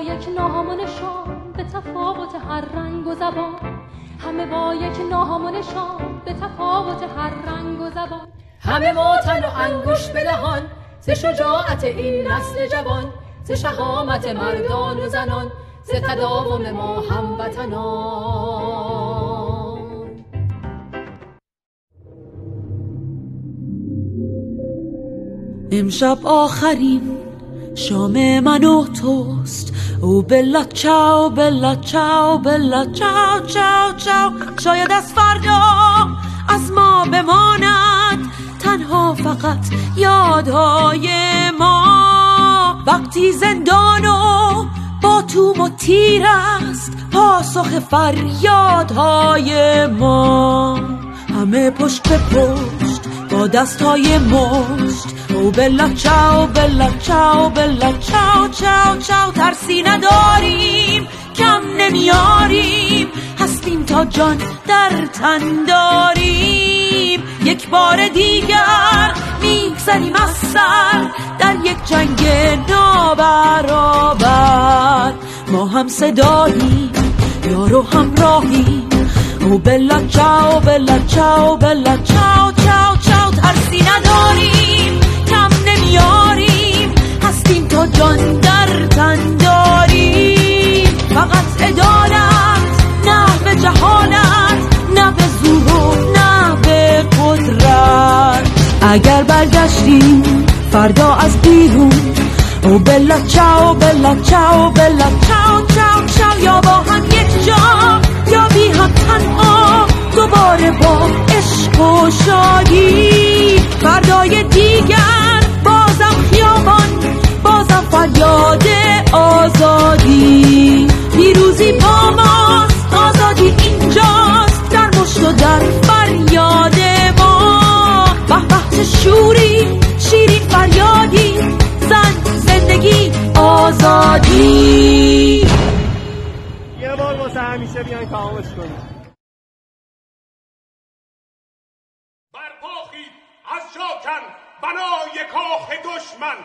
یک ناهمانشان به تفاوت هر رنگ و زبان. همه با یک ناهمانشان به تفاوت هر رنگ و زبان. همه ما تن و انگوش به دهان ز شجاعت این نسل جوان. ز شهامت مردان و زنان ز تداوم ما هموطنان امشب آخرین شام من و توست او بلا چاو بلا چاو بلا چاو چاو چاو شاید از فردا از ما بماند تنها فقط یادهای ما وقتی زندان و با توم و تیر است پاسخ فریادهای ما همه پشت به پشت با دستهای مشت بلا چاو بلا چاو بلا چاو چاو چاو ترسی نداریم کم نمیاریم هستیم تا جان در تن داریم. یک بار دیگر میگذریم از سر در یک جنگ نابرابر. ما هم صداییم یارو همراهیم او بلا چاو بلا چاو بلا چاو چاو چاو ترسی نداریم. کم نمیاریم هستیم تا جان در تن داریم. فقط عدالت نه به جهالت نه به زور و نه به قدرت. اگر برگشتیم فردا از بیرون. او بلا چاو بلا چاو بلا چاو چاو چاو. یا با هم یک جا یا بی هم تنها. دوباره با عشق و شادی. فردای دیگر فریاد آزادی. پیروزی با ماست آزادی اینجاست. در مشت و در فریاد ما. به چه شوری شیرین فریادی. زن زندگی آزادی. یه بار واسه همیشه بیاین تمامش کنیم. بنای کاخ دشمن.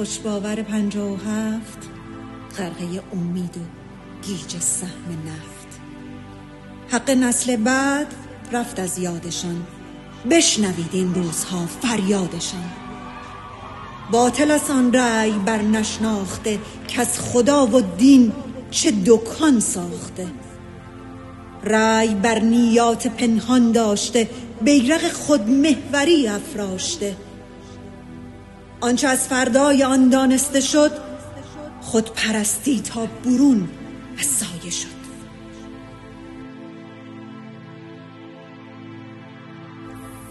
خوشباور پنجا و هفت. غرقه امید و گیج سهم نفت. حق نسل بعد رفت از یادشان. بشنوید این روزها فریادشان. باطل است آن رأی بر نشناخته که از خدا و دین چه دکان ساخته. رأی بر نیات پنهان داشته بیرق خود محوری افراشته. آنچه از فردای آن دانسته شد خود پرستی تا برون از سایه شد.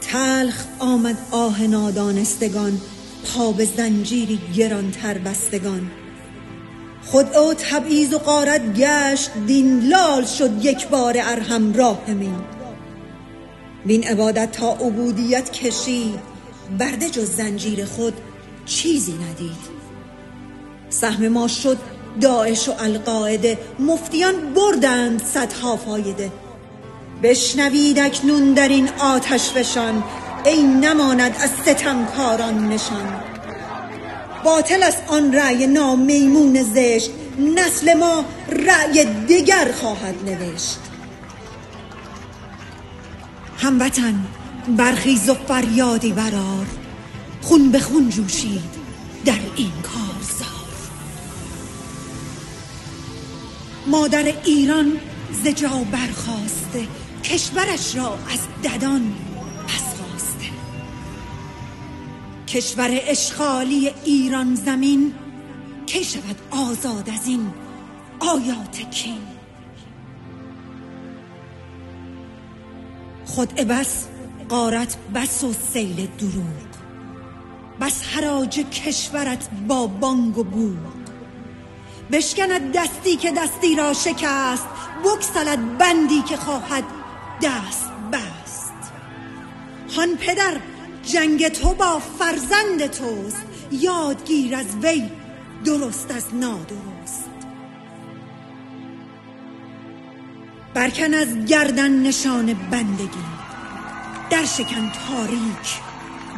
تلخ آمد آه نادانستگان پا به زنجیری گرانتر بستگان. خود او تبعیض و قارت گشت دین لال شد یک بار ارهم راهمین بین عبادت تا عبودیت کشید برده جز زنجیر خود چیزی ندید. سهم ما شد داعش و القاعده مفتیان بردند صدها فایده. بشنوید اکنون در این آتش فشان. ای نماند از ستمکاران نشان. باطل است آن رأی نامیمون زشت. نسل ما رأی دیگر خواهد نوشت. هموطن برخیز و فریادی برار خون به خون جوشید در این کارزار. مادر ایران ز جا برخواسته کشورش را از ددان پس خواسته کشور اشغالی ایران زمین کی شود آزاد از این آیات کین؟ خود بس قارت بس و سیل دروغ بس حراج کشورت با بانگ و بوغ بشکند دستی که دستی را شکست بکسلد بندی که خواهد دست بست. هان پدر جنگ تو با فرزند توست یادگیر از وی درست از نادرست. برکن از گردن نشان بندگی در شکن تاریک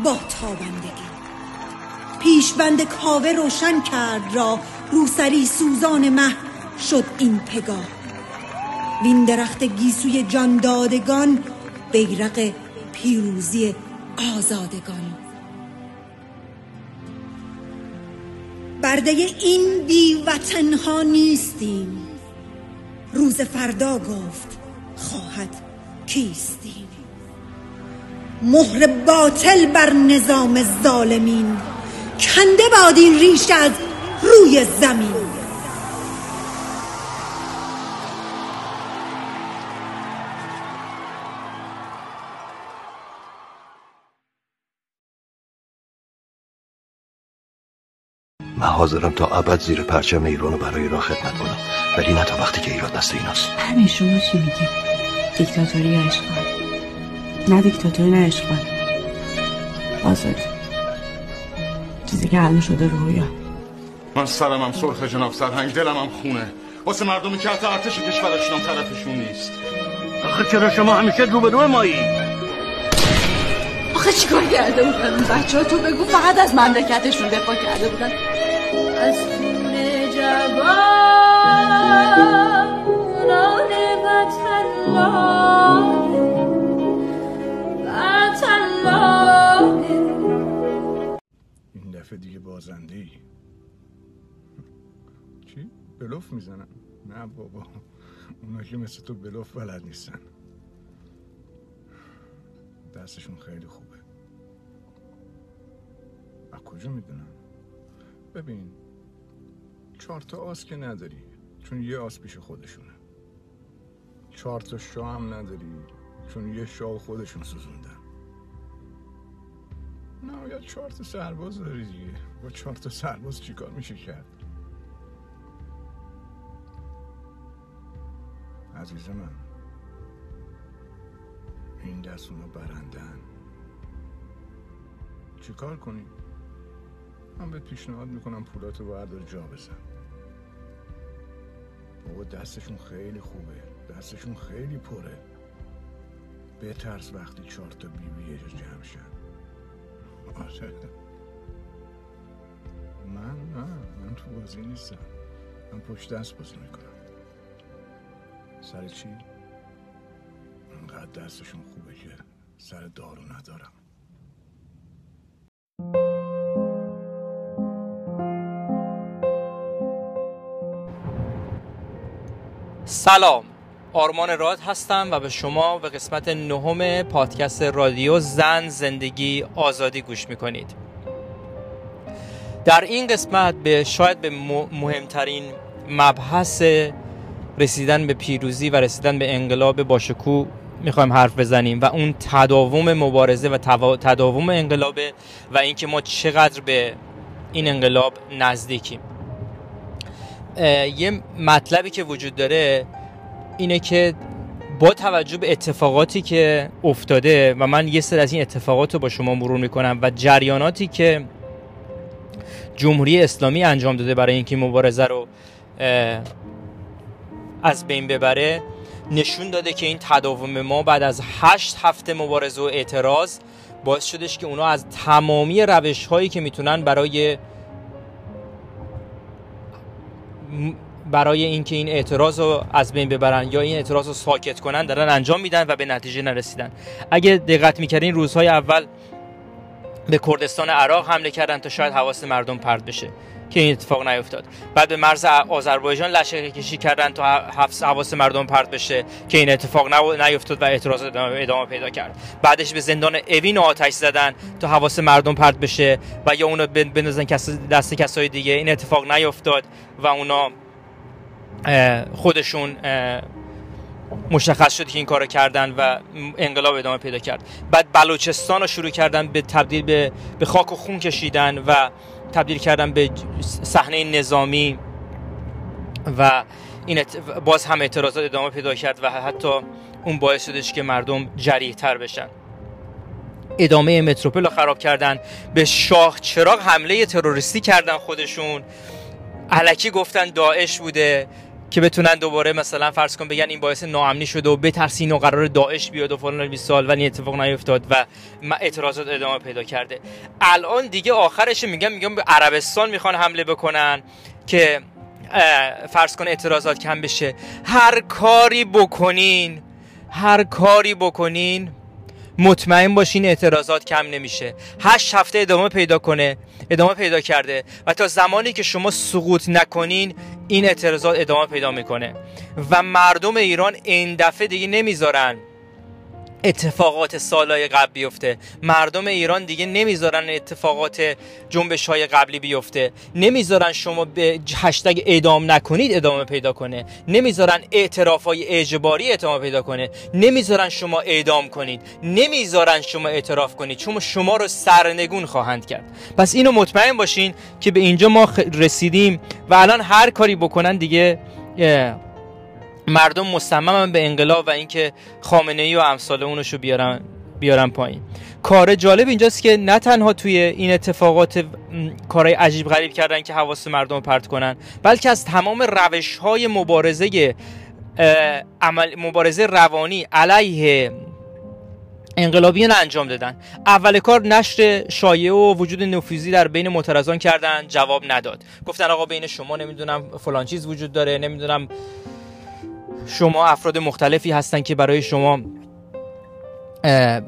با تابندگی. پیشبند کاوه روشن کرد را. روسری سوزان مه شد این پگاه. وین درخت گیسوی جاندادگان بیرق پیروزی آزادگان. برده این بی وطنها نیستیم. روز فردا گفت خواهد کیستیم. مهر باطل بر نظام ظالمین کنده باد این ریش از روی زمین. من حاضرم تا ابد زیر پرچم ایران رو برای ایران خدمت کنم. ولی نه تا وقتی که ایران دست ایناست. همین شما چی میگی؟ دیکتاتوری یا اشغال نه دیکتاتوری نه اشغال آزادی. چیزی که حل شده رویا من سرم هم سرخ جناب سرهنگ دلم هم خونه. واسه مردمی که حتی ارتش کشورشون هم طرفشون نیست. آخه چرا شما همیشه روبرو مایی؟ آخه چیکار کرده بودن؟ اون بچه ها تو بگو فقط از مملکتشون دفاع کرده بودن. از خون جوانان دفعه دیگه بازنده ای. چی؟ بلوف می‌زنن نه بابا اونا که مثل تو بلوف بلد نیستن. دستشون خیلی خوبه. از کجا می‌دونم ببین چهار تا آس که نداری چون یه آس پیش خودشونه. چهار تا شاه هم نداری چون یه شاه خودشون سوزوندن نهایت چهار تا سرباز داری دیگه. با چهار تا سرباز چیکار میشه کرد؟ عزیز من این دست اونا برندن. چیکار کنی؟ من بهت پیشنهاد می‌کنم پولاتو بردار جا بزن. بابا دستشون خیلی خوبه. دستشون خیلی پره. بترس وقتی چهار تا بیبی یه جمع شن. آره من نه من تو بازی نیستم. من پشت دست بازی می‌کنم. سر چی؟ انقدر دستشون خوبه که سر دارو ندارم. سلام. آرمان راد هستم و به شما به قسمت نهم پادکست رادیو زن زندگی آزادی گوش می‌کنید. در این قسمت به شاید به مهمترین مبحث رسیدن به پیروزی و رسیدن به انقلاب باشکوه می‌خوایم حرف بزنیم و اون تداوم مبارزه و تداوم انقلابه و اینکه ما چقدر به این انقلاب نزدیکیم. یه مطلبی که وجود داره اینه که با توجه به اتفاقاتی که افتاده و من یه سر از این اتفاقات رو با شما مرور می‌کنم و جریاناتی که جمهوری اسلامی انجام داده برای اینکه مبارزه رو از بین ببره نشون داده که این تداوم ما بعد از هشت هفته مبارزه و اعتراض باعث شدش که اونا از تمامی روش هایی که می‌تونن برای برای اینکه این اعتراض رو از بین ببرن یا این اعتراض رو ساکت کنن دارن انجام میدن و به نتیجه نرسیدن. اگه دقت می‌کردین روزهای اول به کردستان عراق حمله کردن تا شاید حواس مردم پرد بشه که این اتفاق نیفتاد. بعد به مرز آذربایجان لشکر کشی کردن تا حواس مردم پرت بشه که این اتفاق نیفتاد و اعتراض ادامه پیدا کرد. بعدش به زندان اوین آتش زدن تا حواس مردم پرت بشه و یا اونو بندازن دست کسای دیگه. این اتفاق نیفتاد و اونا خودشون مشخص شد که این کارو کردن و انقلاب ادامه پیدا کرد. بعد بلوچستان رو شروع کردن به تبدیل به, به خاک و خون کشیدن و تبدیل کردن به صحنه نظامی و این باز هم اعتراضات ادامه پیدا کرد و حتی اون باعث شدش که مردم جریح تر بشن. ادامه متروپول رو خراب کردن به شاه چراغ حمله تروریستی کردن خودشون. علکی گفتن داعش بوده که بتونن دوباره مثلا فرض کن بگن این باعث ناامنی شده و بترسین و قرار داعش بیاد و فلان 20 سال ولی اتفاق نیفتاد و اعتراضات ادامه پیدا کرده. الان دیگه آخرش میگم میگم به عربستان می‌خوان حمله بکنن که فرض کن اعتراضات کم بشه. هر کاری بکنین هر کاری بکنین مطمئن باشین اعتراضات کم نمیشه. هشت هفته ادامه پیدا کنه ادامه پیدا کرده و تا زمانی که شما سقوط نکنین این اعتراضات ادامه پیدا می‌کنه. و مردم ایران این دفعه دیگه نمی‌ذارن. اتفاقات سالهای قبل بیفته. مردم ایران دیگه نمی‌ذارن اتفاقات جنبش های قبلی بیفته. نمی‌ذارن شما به هشتگ اعدام نکنید ادامه پیدا کنه. نمی‌ذارن اعتراف های اجباری ادامه پیدا کنه. نمی‌ذارن شما اعدام کنید. نمی‌ذارن شما اعتراف کنید. چون شما رو سرنگون خواهند کرد. پس اینو مطمئن باشین که به اینجا ما رسیدیم و الان هر کاری بکنن دیگه مردم مصممن به انقلاب و اینکه خامنه ای و امثال اونشو بیارن بیارن پایین. کار جالب اینجاست که نه تنها توی این اتفاقات کارهای عجیب غریب کردن که حواس مردم پرت کنن بلکه از تمام روش های مبارزه عمل مبارزه روانی علیه انقلابیان انجام دادن. اول کار نشر شایعه و وجود نفوذی در بین معترضان کردن جواب نداد. گفتن آقا بین شما نمی‌دونم فلان چیز وجود داره نمی‌دونم شما افراد مختلفی هستن که برای شما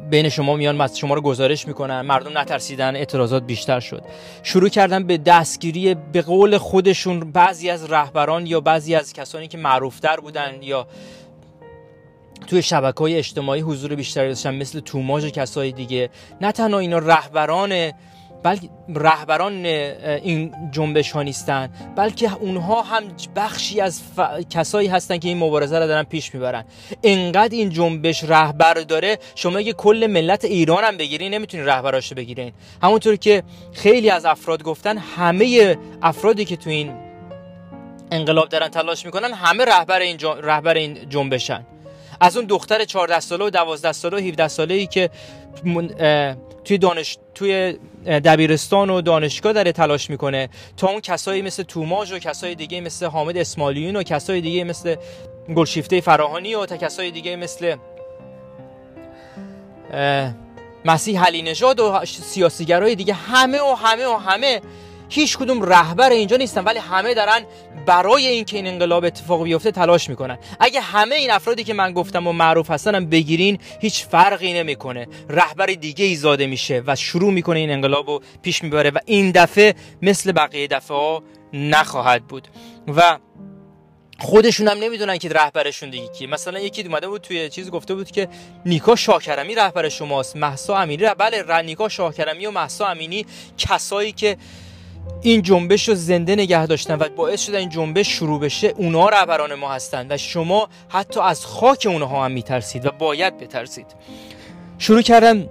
بین شما میان شما رو گزارش می‌کنن مردم نترسیدن اعتراضات بیشتر شد. شروع کردن به دستگیری به قول خودشون بعضی از رهبران یا بعضی از کسانی که معروفتر بودن یا توی شبکه های اجتماعی حضور بیشتری داشتن مثل توماج و کسای دیگه. نه تنها اینا رهبران بلکه رهبران این جنبش ها نیستن بلکه اونها هم بخشی از کسایی هستن که این مبارزه رو دارن پیش می‌برن. انقدر این جنبش رهبر داره شما اگه کل ملت ایران هم بگیرین نمی‌تونین رهبراش رو بگیرین. همونطور که خیلی از افراد گفتن همه افرادی که تو این انقلاب دارن تلاش می‌کنن همه رهبر این رهبر این جنبشن. از اون دختر 14 ساله و 12 ساله و 17 ساله ای که توی دانش توی دبیرستان و دانشگاه داره تلاش می‌کنه تا اون کسایی مثل توماج و کسای دیگه مثل حامد اسمالیون و کسای دیگه مثل گلشیفته فراهانی و تا کسای دیگه مثل مسیح علی نژاد و سیاسیگرای دیگه همه و همه و همه هیچ کدوم رهبر اینجا نیستن ولی همه دارن برای اینکه این انقلاب اتفاق بیفته تلاش می‌کنن. اگه همه این افرادی که من گفتم و معروف هستن هم بگیرین هیچ فرقی نمی‌کنه. رهبر دیگه ای میشه و شروع می‌کنه این انقلاب رو پیش می‌بره و این دفعه مثل بقیه دفعه ها نخواهد بود. و خودشون هم نمی‌دونن که رهبرشون دیگه کی مثلا یکی اومده بود توی چیز گفته بود که نیکا شاکرمی رهبر شماست. محسا امینی بله نیکا شاکرمی و محسا امینی کسایی که این جنبش رو زنده نگه داشتن و باعث شده این جنبش شروع بشه اونا رهبران ما هستند و شما حتی از خاک اونها هم میترسید و باید بترسید. شروع کردن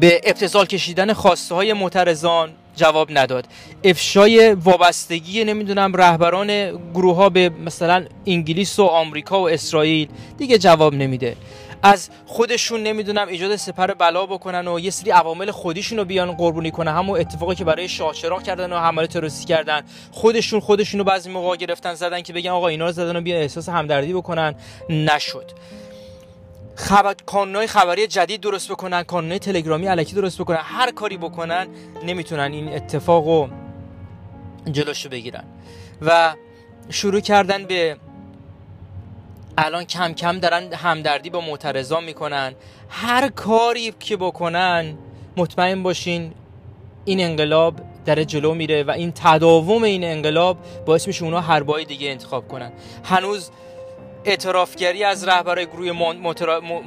به ابتزال کشیدن خواسته های معترضان جواب نداد. افشای وابستگی نمی‌دونم رهبران گروه ها به مثلا انگلیس و آمریکا و اسرائیل دیگه جواب نمیده. از خودشون نمی‌دونم ایجاد سپر بلا بکنن و یه سری عوامل خودشون رو بیان قربونی کنن. همون اتفاقی که برای شاه کردن و حمله تروریستی کردن. خودشون خودشون رو بعضی موقع گرفتن زدن که بگن آقا اینا رو زدن و بیان احساس همدردی بکنن. نشد. خبر کانونهای خبری جدید درست بکنن کانونهای تلگرامی علکی درست بکنن. هر کاری بکنن نمی‌تونن این اتفاق رو جلوشو بگیرن. و شروع کردن به الان کم کم دارن همدردی با معترضان می‌کنن. هر کاری که بکنن مطمئن باشین این انقلاب در جلو میره و این تداوم این انقلاب باعث میشه اونا هر بای دیگه انتخاب کنن. هنوز اعترافگری از رهبرای گروه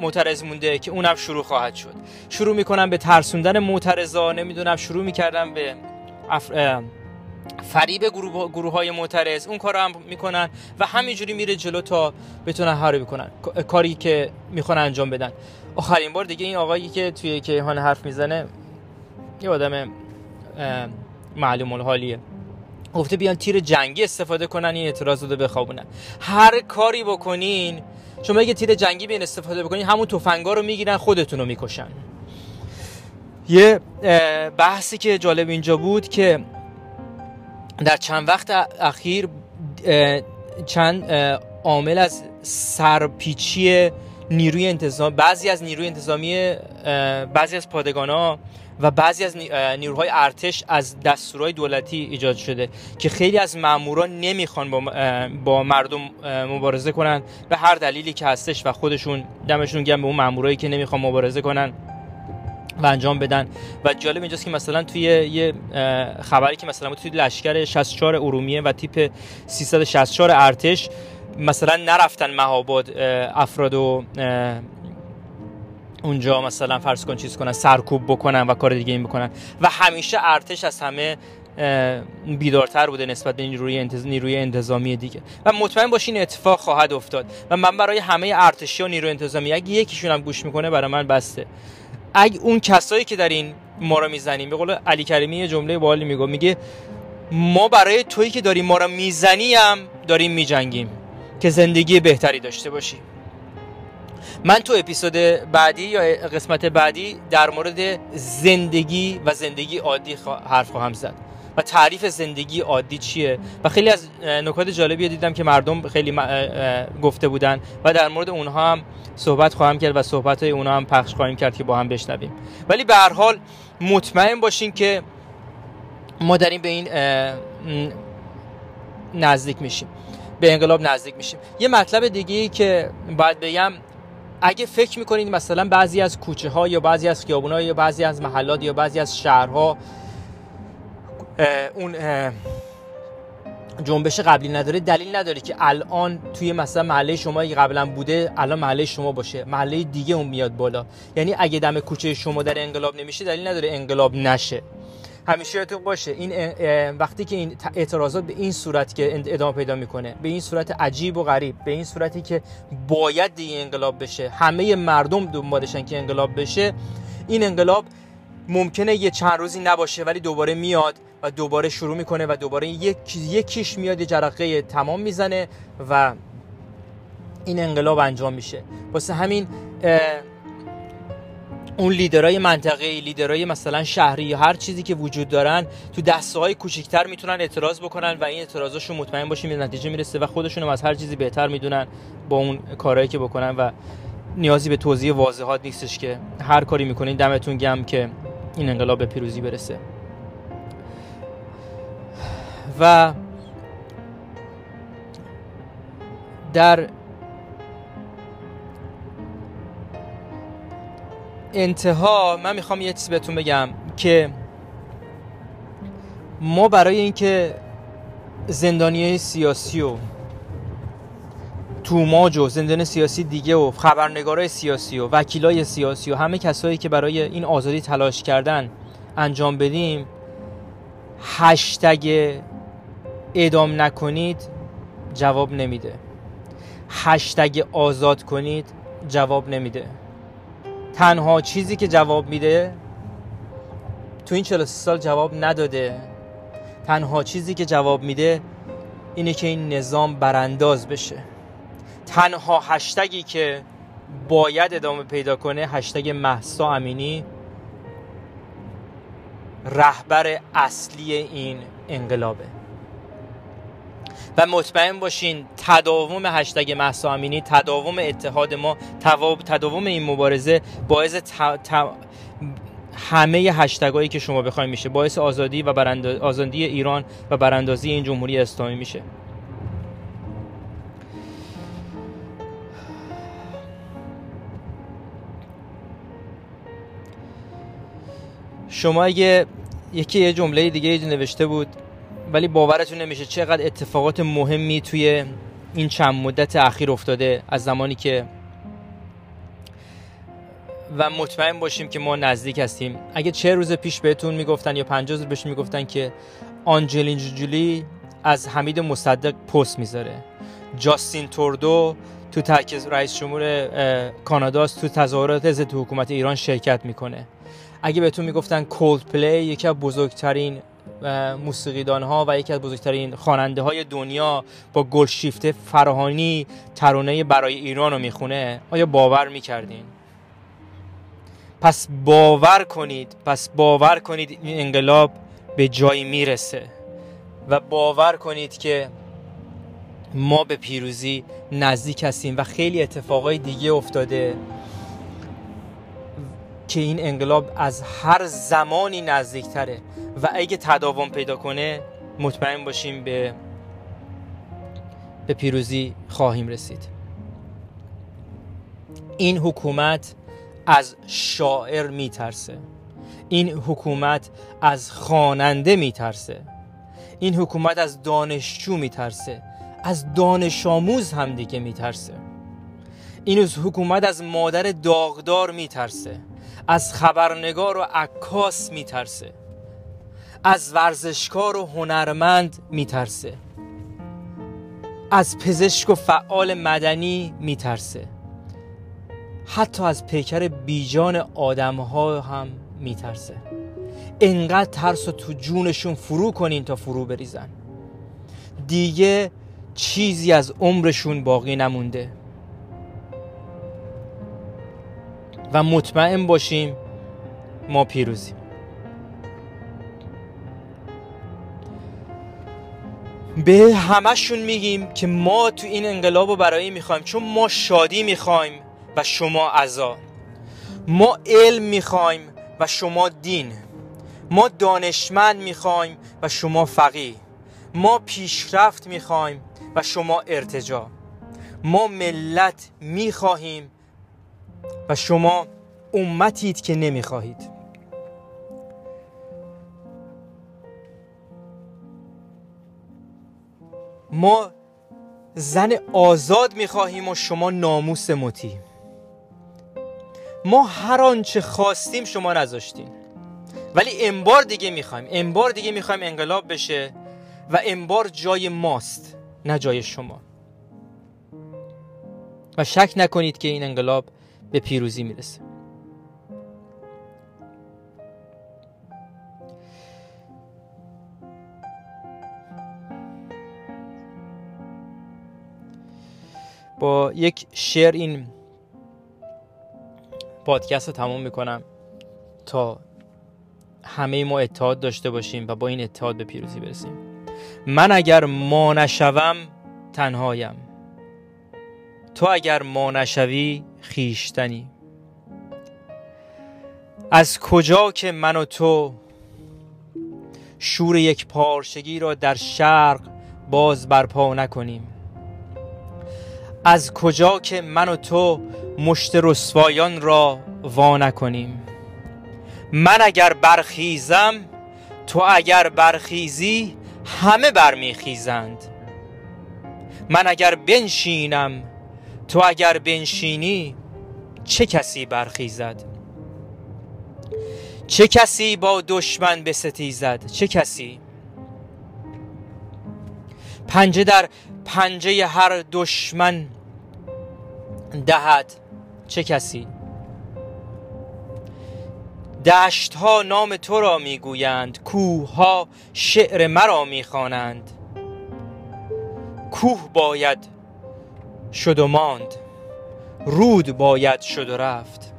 معترض مونده که اونم شروع خواهد شد. شروع می‌کنن به ترسوندن معترضا نمی‌دونم شروع می‌کردن به فریب گروه, گروه های معترض اون کار هم می‌کنن و همینجوری میره جلو تا بتونن هاری بکنن. کاری که می‌خوان انجام بدن. آخرین بار دیگه این آقایی که توی کیهان حرف می‌زنه یه آدم معلوم الحالیه گفته بیان تیر جنگی استفاده کنن این اعتراض رو بخوابونن. هر کاری بکنین شما اگه تیر جنگی بیان استفاده بکنین همون تفنگا رو می‌گیرن خودتون رو می‌کشن. یه بحثی که جالب اینجا بود که در چند وقت اخیر چند عامل از سرپیچی نیروی انتظام بعضی از نیروی انتظامی بعضی از پادگان ها و بعضی از نیروهای ارتش از دستورهای دولتی ایجاد شده که خیلی از ماموران نمی‌خوان با, مردم مبارزه کنن به هر دلیلی که هستش و خودشون دمشون گرم به اون مامورایی که نمی‌خوان مبارزه کنن. و انجام بدن. و جالب اینجاست که مثلا توی یه خبری که مثلا توی لشکر 64 ارومیه و تیپ 364 ارتش مثلا نرفتن مهاباد افراد و اونجا مثلا فرض کن چیز کنن سرکوب بکنن و کار دیگه این بکنن. و همیشه ارتش از همه بیدارتر بوده نسبت به نیروی, انتظ... نیروی انتظامی دیگه. و مطمئن باشین اتفاق خواهد افتاد. و من برای همه ارتشی و نیروی انتظامی اگه یکیشون هم گوش می‌کنه برای من بسته. اگه اون کسایی که در این ما رو می‌زنیم به قول علی کریمی یه جمله بالی میگه میگه ما برای تویی که داریم ما رو می‌زنیم داریم میجنگیم که زندگی بهتری داشته باشی من تو اپیزود بعدی یا قسمت بعدی در مورد زندگی و زندگی عادی حرف خواهم زد. و تعریف زندگی عادی چیه؟ و خیلی از نکات جالبی دیدم که مردم خیلی گفته بودن و در مورد اونها هم صحبت خواهم کرد و صحبت های اونها هم پخش خواهیم کرد که با هم بشنویم. ولی به هر حال مطمئن باشین که ما داریم به این نزدیک میشیم. به انقلاب نزدیک میشیم. یه مطلب دیگه ای که باید بگم اگه فکر می‌کنید مثلا بعضی از کوچه ها یا بعضی از خیابون ها یا بعضی از محلات یا بعضی از شهرها اون جنبش قبلی نداره. دلیل نداره که الان توی مثلا محله شما قبلا بوده الان محله شما باشه. محله دیگه اون میاد بالا. یعنی اگه دم کوچه شما در انقلاب نمیشه دلیل نداره انقلاب نشه. همیشه یادتون باشه این وقتی که این اعتراضات به این صورت که ادامه پیدا می‌کنه به این صورت عجیب و غریب به این صورتی که باید دیگه انقلاب بشه همه مردم دنبالشن که انقلاب بشه این انقلاب ممکنه یه چند روزی نباشه ولی دوباره میاد. و دوباره شروع می‌کنه و دوباره یک یکیش میاد یه جرقه تمام می‌زنه و این انقلاب انجام میشه. واسه همین اون لیدرای منطقه لیدرای مثلا شهری هر چیزی که وجود دارن تو دسته های کوچیکتر می‌تونن اعتراض بکنن و این اعتراضاشون مطمئن باشیم به نتیجه می‌رسه و خودشون از هر چیزی بهتر می‌دونن با اون کارهایی که بکنن و نیازی به توضیح واضحات نیستش که هر کاری می‌کنین دمتون گم که این انقلاب به پیروزی برسه. و در انتها من می‌خوام یه چیز بهتون بگم که ما برای اینکه زندانی سیاسی و توماج و زندان سیاسی دیگه و خبرنگارای سیاسی و وکیلای سیاسی و همه کسایی که برای این آزادی تلاش کردن انجام بدیم هشتگ اعدام نکنید جواب نمیده. هشتگ آزاد کنید جواب نمیده. تنها چیزی که جواب میده تو این 43 سال جواب نداده. تنها چیزی که جواب میده اینه که این نظام برانداز بشه. تنها هشتگی که باید ادامه پیدا کنه هشتگ محسا امینی رهبر اصلی این انقلابه. و مطمئن باشین تداوم هشتگ محسا امینی تداوم اتحاد ما تداوم این مبارزه باعث همه هشتگایی که شما بخوایم میشه باعث آزادی و آزادی ایران و براندازی این جمهوری اسلامی میشه. شما اگه یکی یه جمله دیگه نوشته بود ولی باورتون نمیشه چقدر اتفاقات مهمی توی این چند مدت اخیر افتاده از زمانی که و مطمئن باشیم که ما نزدیک هستیم. اگه چه روز پیش بهتون می‌گفتن یا پنجاه روز پیش می‌گفتن که آنجلین جولی از حمید مصدق پست می‌ذاره. جاستین توردو تو ترک رئیس جمهور کاناداست تو تظاهرات ضد حکومت ایران شرکت می‌کنه. اگه بهتون می‌گفتن کولد پلی یکی از بزرگترین موسیقیدان ها و یکی از بزرگترین خواننده های دنیا با گلشیفته فراهانی ترانه برای ایران رو می‌خونه. آیا باور می‌کردین؟ پس باور کنید پس باور کنید این انقلاب به جایی می‌رسه و باور کنید که ما به پیروزی نزدیک هستیم و خیلی اتفاقای دیگه افتاده. که این انقلاب از هر زمانی نزدیکتره. و اگه تداوم پیدا کنه مطمئن باشیم به به پیروزی خواهیم رسید. این حکومت از شاعر میترسه. این حکومت از خواننده میترسه. این حکومت از دانشجو میترسه. از دانش آموز هم دیگه میترسه. این حکومت از مادر داغدار میترسه. از خبرنگار و عکاس میترسه. از ورزشکار و هنرمند میترسه. از پزشک و فعال مدنی میترسه. حتی از پیکر بیجان آدم ها هم میترسه. انقدر ترس و تو جونشون فرو کنین تا فرو بریزن. دیگه چیزی از عمرشون باقی نمونده. و مطمئن باشیم ما پیروزیم. به همشون میگیم که ما تو این انقلاب رو برای می‌خوایم چون ما شادی می‌خوایم و شما عذا ما علم می‌خوایم و شما دین. ما دانشمند می‌خوایم و شما فقیه. ما پیشرفت می‌خوایم و شما ارتجا ما ملت می‌خواهیم و شما امتید که نمی‌خواهید. ما زن آزاد می‌خواهیم و شما ناموس مطیع. ما هر آنچه خواستیم شما نذاشتیم ولی امبار دیگه می‌خوایم. امبار دیگه می‌خوایم انقلاب بشه و امبار جای ماست نه جای شما. و شک نکنید که این انقلاب به پیروزی می‌رسه. با یک شعر این پادکست رو تموم می‌کنم تا همه ما اتحاد داشته باشیم و با این اتحاد به پیروزی برسیم. من اگر ما نشوم تنهایم. تو اگر ما نشوی خیشتنی. از کجا که من و تو شور یک پارشگی را در شرق باز برپا نکنیم؟ از کجا که من و تو مشت رسوایان را وا نکنیم؟ من اگر برخیزم تو اگر برخیزی همه برمیخیزند. من اگر بنشینم تو اگر بنشینی چه کسی برخیزد؟ چه کسی با دشمن بستیزد؟ چه کسی؟ پنجه در پنجه هر دشمن دهد چه کسی؟ دشت ها نام تو را می‌گویند کوه ها شعر مرا می‌خوانند. کوه باید شد و ماند. رود باید شد و رفت.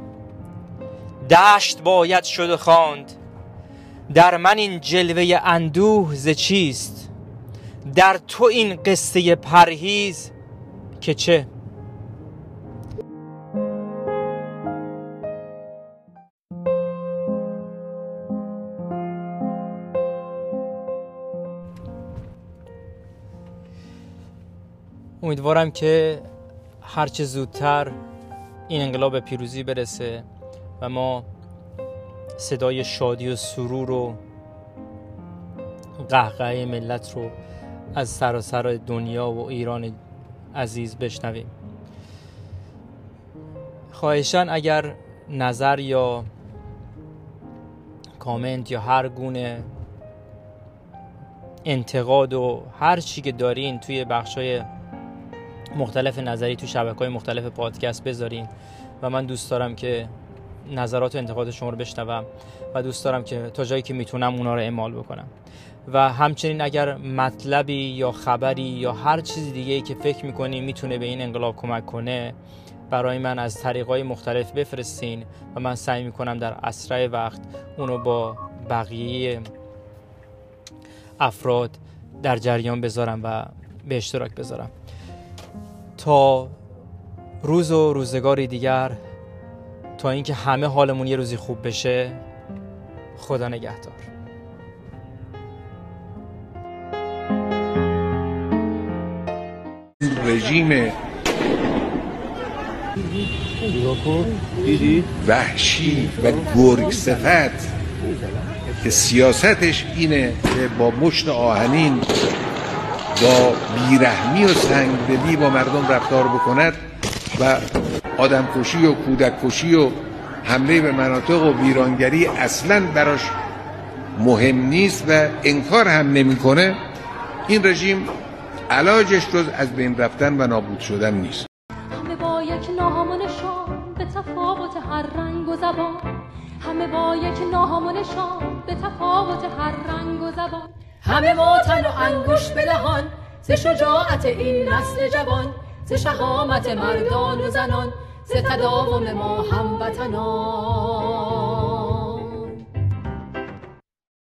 دشت باید شد و خواند. در من این جلوه اندوه ز چیست؟ در تو این قصه پرهیز که چه؟ امیدوارم که هرچه زودتر این انقلاب پیروزی برسه و ما صدای شادی و سرور و قهقه ملت رو از سراسر دنیا و ایران عزیز بشنویم. خواهشان اگر نظر یا کامنت یا هر گونه انتقاد و هر چی که دارین توی بخشای مختلف نظری تو شبکه های مختلف پادکست بذارین و من دوست دارم که نظرات و انتقاد شما رو بشنوم و دوست دارم که تا جایی که می‌تونم اونا رو اعمال بکنم. و همچنین اگر مطلبی یا خبری یا هر چیز دیگه ای که فکر می‌کنی می‌تونه به این انقلاب کمک کنه برای من از طریقای مختلف بفرستین و من سعی می‌کنم در اسرع وقت اونو با بقیه افراد در جریان بذارم و به اشتراک بذارم. تا روز و روزگاری دیگر تا اینکه همه حالمون یه روزی خوب بشه خدا نگهدار. رژیم. وحشی و گرگ صفت که سیاستش اینه که با مشت آهنین با بیرحمی و سنگدلی با مردم رفتار بکند و آدمکشی و کودککشی و حمله به مناطق و ویرانگری اصلا براش مهم نیست و انکار هم نمی‌کنه این رژیم علاجش جز از بین رفتن و نابود شدن نیست. همه با یک ناهمانشان به تفاوت هر رنگ و زبان. همه با یک ناهمانشان به تفاوت هر رنگ و زبان. همه ما تن و انگوش بدهان ز شجاعت این نسل جوان ز شهامت مردان و زنان ز تداوم ما هموطنان